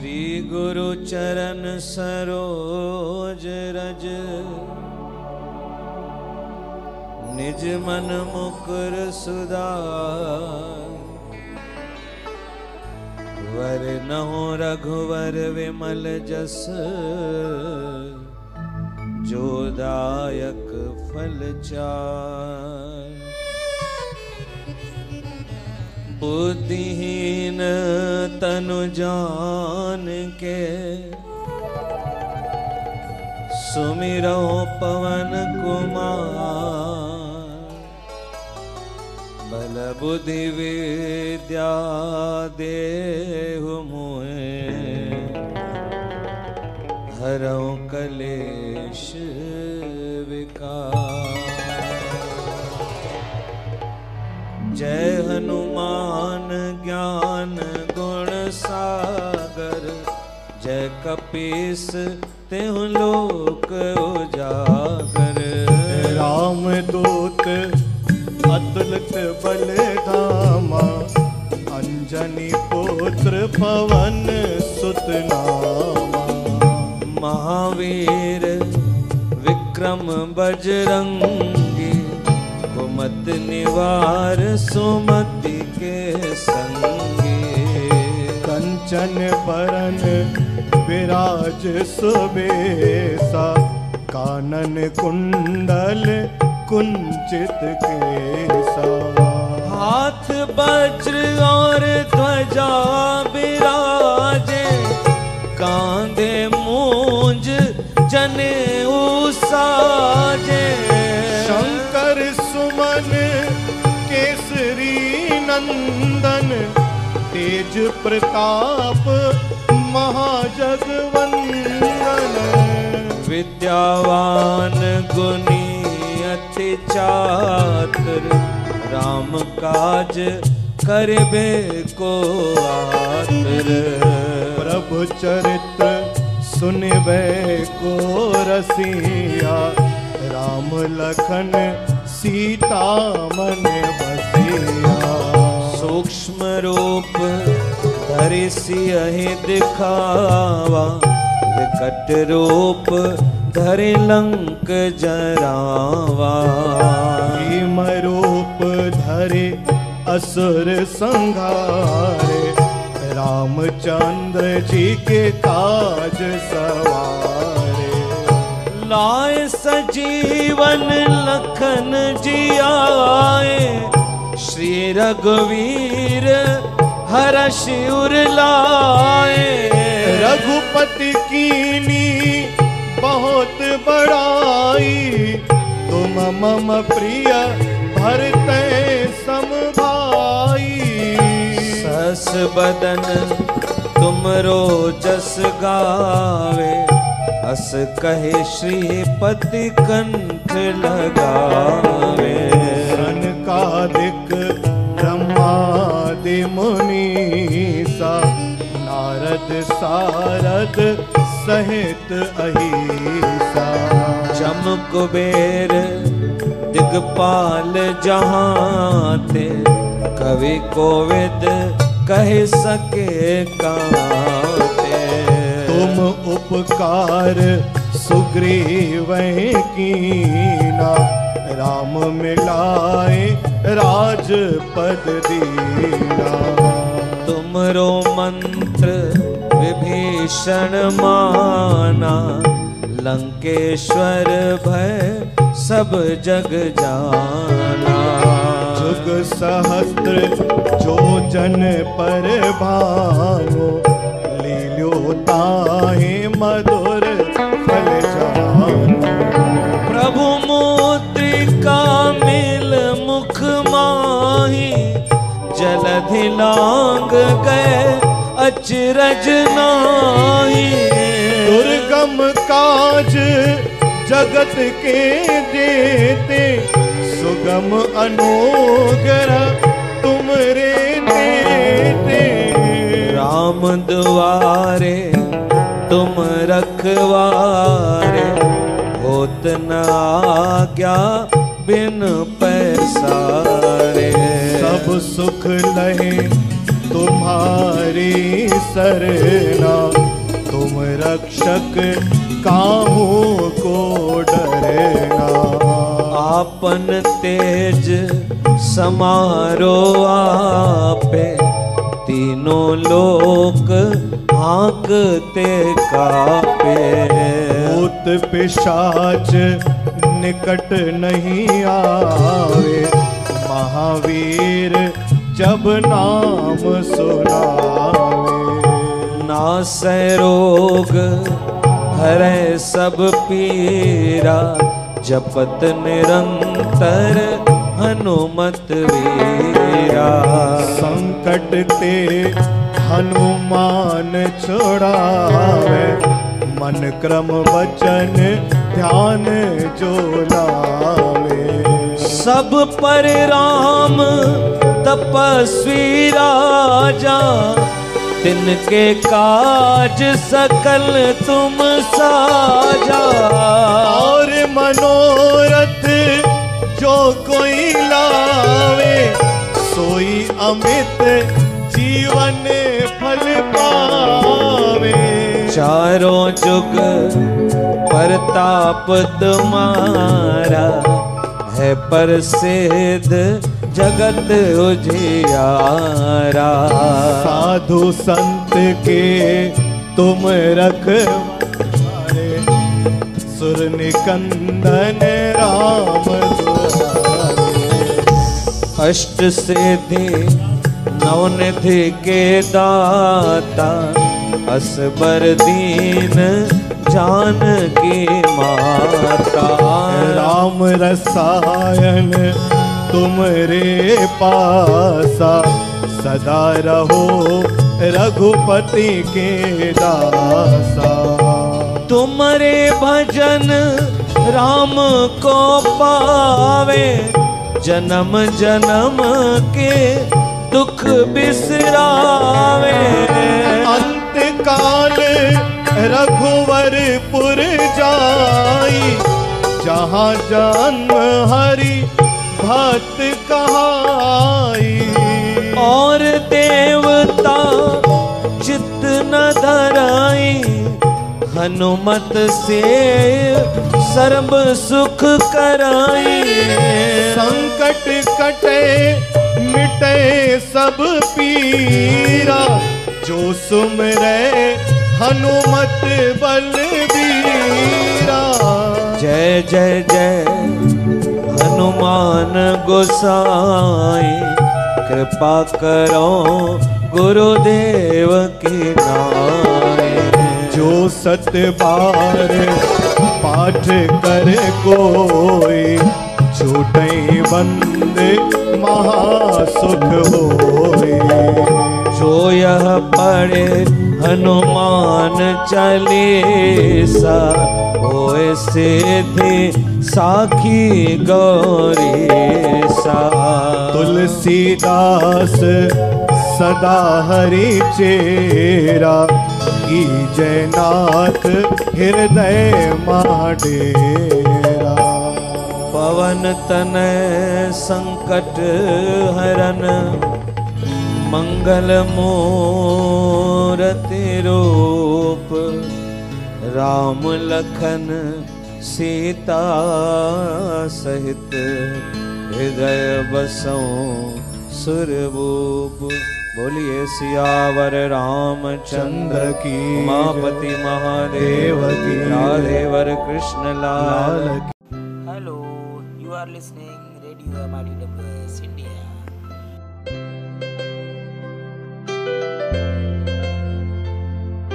श्री गुरु चरण सरोज रज। निज मन मुकुर सुधार। रघुवर विमल जस। जोदायक फल चार। बुद्धिहीन तनु जान के। सुमिरो पवन कुमार। बल बुद्धि विद्या देहु मुहे। हरौ कलेश विकार। जय हनुमान। कपीस तेहु लोक उजागर। राम दूत अतुलित बल धामा अंजनी पुत्र पवन सुत नामा महावीर विक्रम बजरंगी कुमत निवार सुमति के संगी। कंचन बरन विराज सुबेसा, कानन कुंडल कुंचित केसा। हाथ, वज्र और ध्वजा विराजे, कांधे, मूंज जने साजे प्रताप महाजगवंदन। विद्यावान गुनी अति चातुर राम काज करबे को आतुर प्रभु चरित्र सुनबे को रसिया राम लखन सीता मन बसिया। सूक्ष्म रूप धरि सियहि दिखावा विकट रूप धरि लंक जरावा। भीम रूप धरे असुर संघारे रामचंद्र जी के काज सवारे। लाए सजीवन लखन जी आए श्री रघुवीर हर्ष उर लाए रघुपति कीनी बहुत बड़ाई तुम मम प्रिय भरते सम भाई सस बदन तुमरो जस गावे। हस कहे श्रीपति कंठ लगावे। सनकादिक ब्रह्मादि मुनीसा सारद सहित अहिसा। चम कुबेर दिगपाल जहाँ थे कवि कोविद कह सके कहाँ थे। तुम उपकार सुग्रीव कीना राम मिलाए राजपद दीना। तुमरो मंत्र विभीषण माना लंकेश्वर भय सब जग जाना। जुग सहस्त्र जो जन पर भानो लील्यो ताहे मधुर फल जानो। प्रभु मुद्रिका मिल मुख माही जलधि लांग गए अचरज नाही। दुर्गम काज जगत के देते सुगम अनुग्रह तुमरे देते। राम दुआरे तुम रखवारे होत न आज्ञा बिन पैसारे। सब सुख लहे तुम्हारी सरना। तुम रक्षक काहू को डरना। आपन तेज समारो आपे। तीनों लोक हाँकते कापे। भूत पिशाच निकट नहीं आवे। महावीर जब नाम सुनावे। नासै रोग, हरै सब पीरा। जपत निरंतर हनुमत वीरा। संकट ते हनुमान छुड़ावे। मन क्रम वचन ध्यान जो सब पर राम तपस्वी राजा तिनके काज सकल तुम साजा। और मनोरथ जो कोई लावे सोई अमित जीवन फल पावे। चारों जुग प्रताप तुम्हारा है प्रसिद्ध जगत उजियारा। साधु संत के तुम रख सुर निकंदन राम। अष्ट सिद्धि नवनिधि के दाता। असबर दीन जानकी माता। राम रसायन तुम रे पासा सदा रहो रघुपति के दासा। तुम्हारे भजन राम को पावे जन्म जन्म के दुख बिसरावे। अंत काल रघुवरपुर जाई जहाँ जन्म हरि भक्त कहाई। और देवता चित्त न धराई। हनुमत से सर्व सुख कराई। संकट कटे, मिटे सब पीरा। जो सुमरे हनुमत बलबीरा। जय जय जय। हनुमान गोसाई, कृपा करो गुरुदेव की नाई। जो सत बार पाठ कर कोई छूटे बंद महासुख होई। जो यह पढ़े हनुमान चालीसा होए सिद्धि साखी गौरी सा तुलसीदास सदा हरि चेरा की जयनाथ हृदय माडेरा। पवन तनय संकट हरन मंगल मूरति रूप राम लखन सीता सहित हृदय बसों सुरभूप। बोलिए सियावर रामचंद्र की उमापति महादेव की राधेवर कृष्ण लाल Hello, you are listening Radio MIDWS India.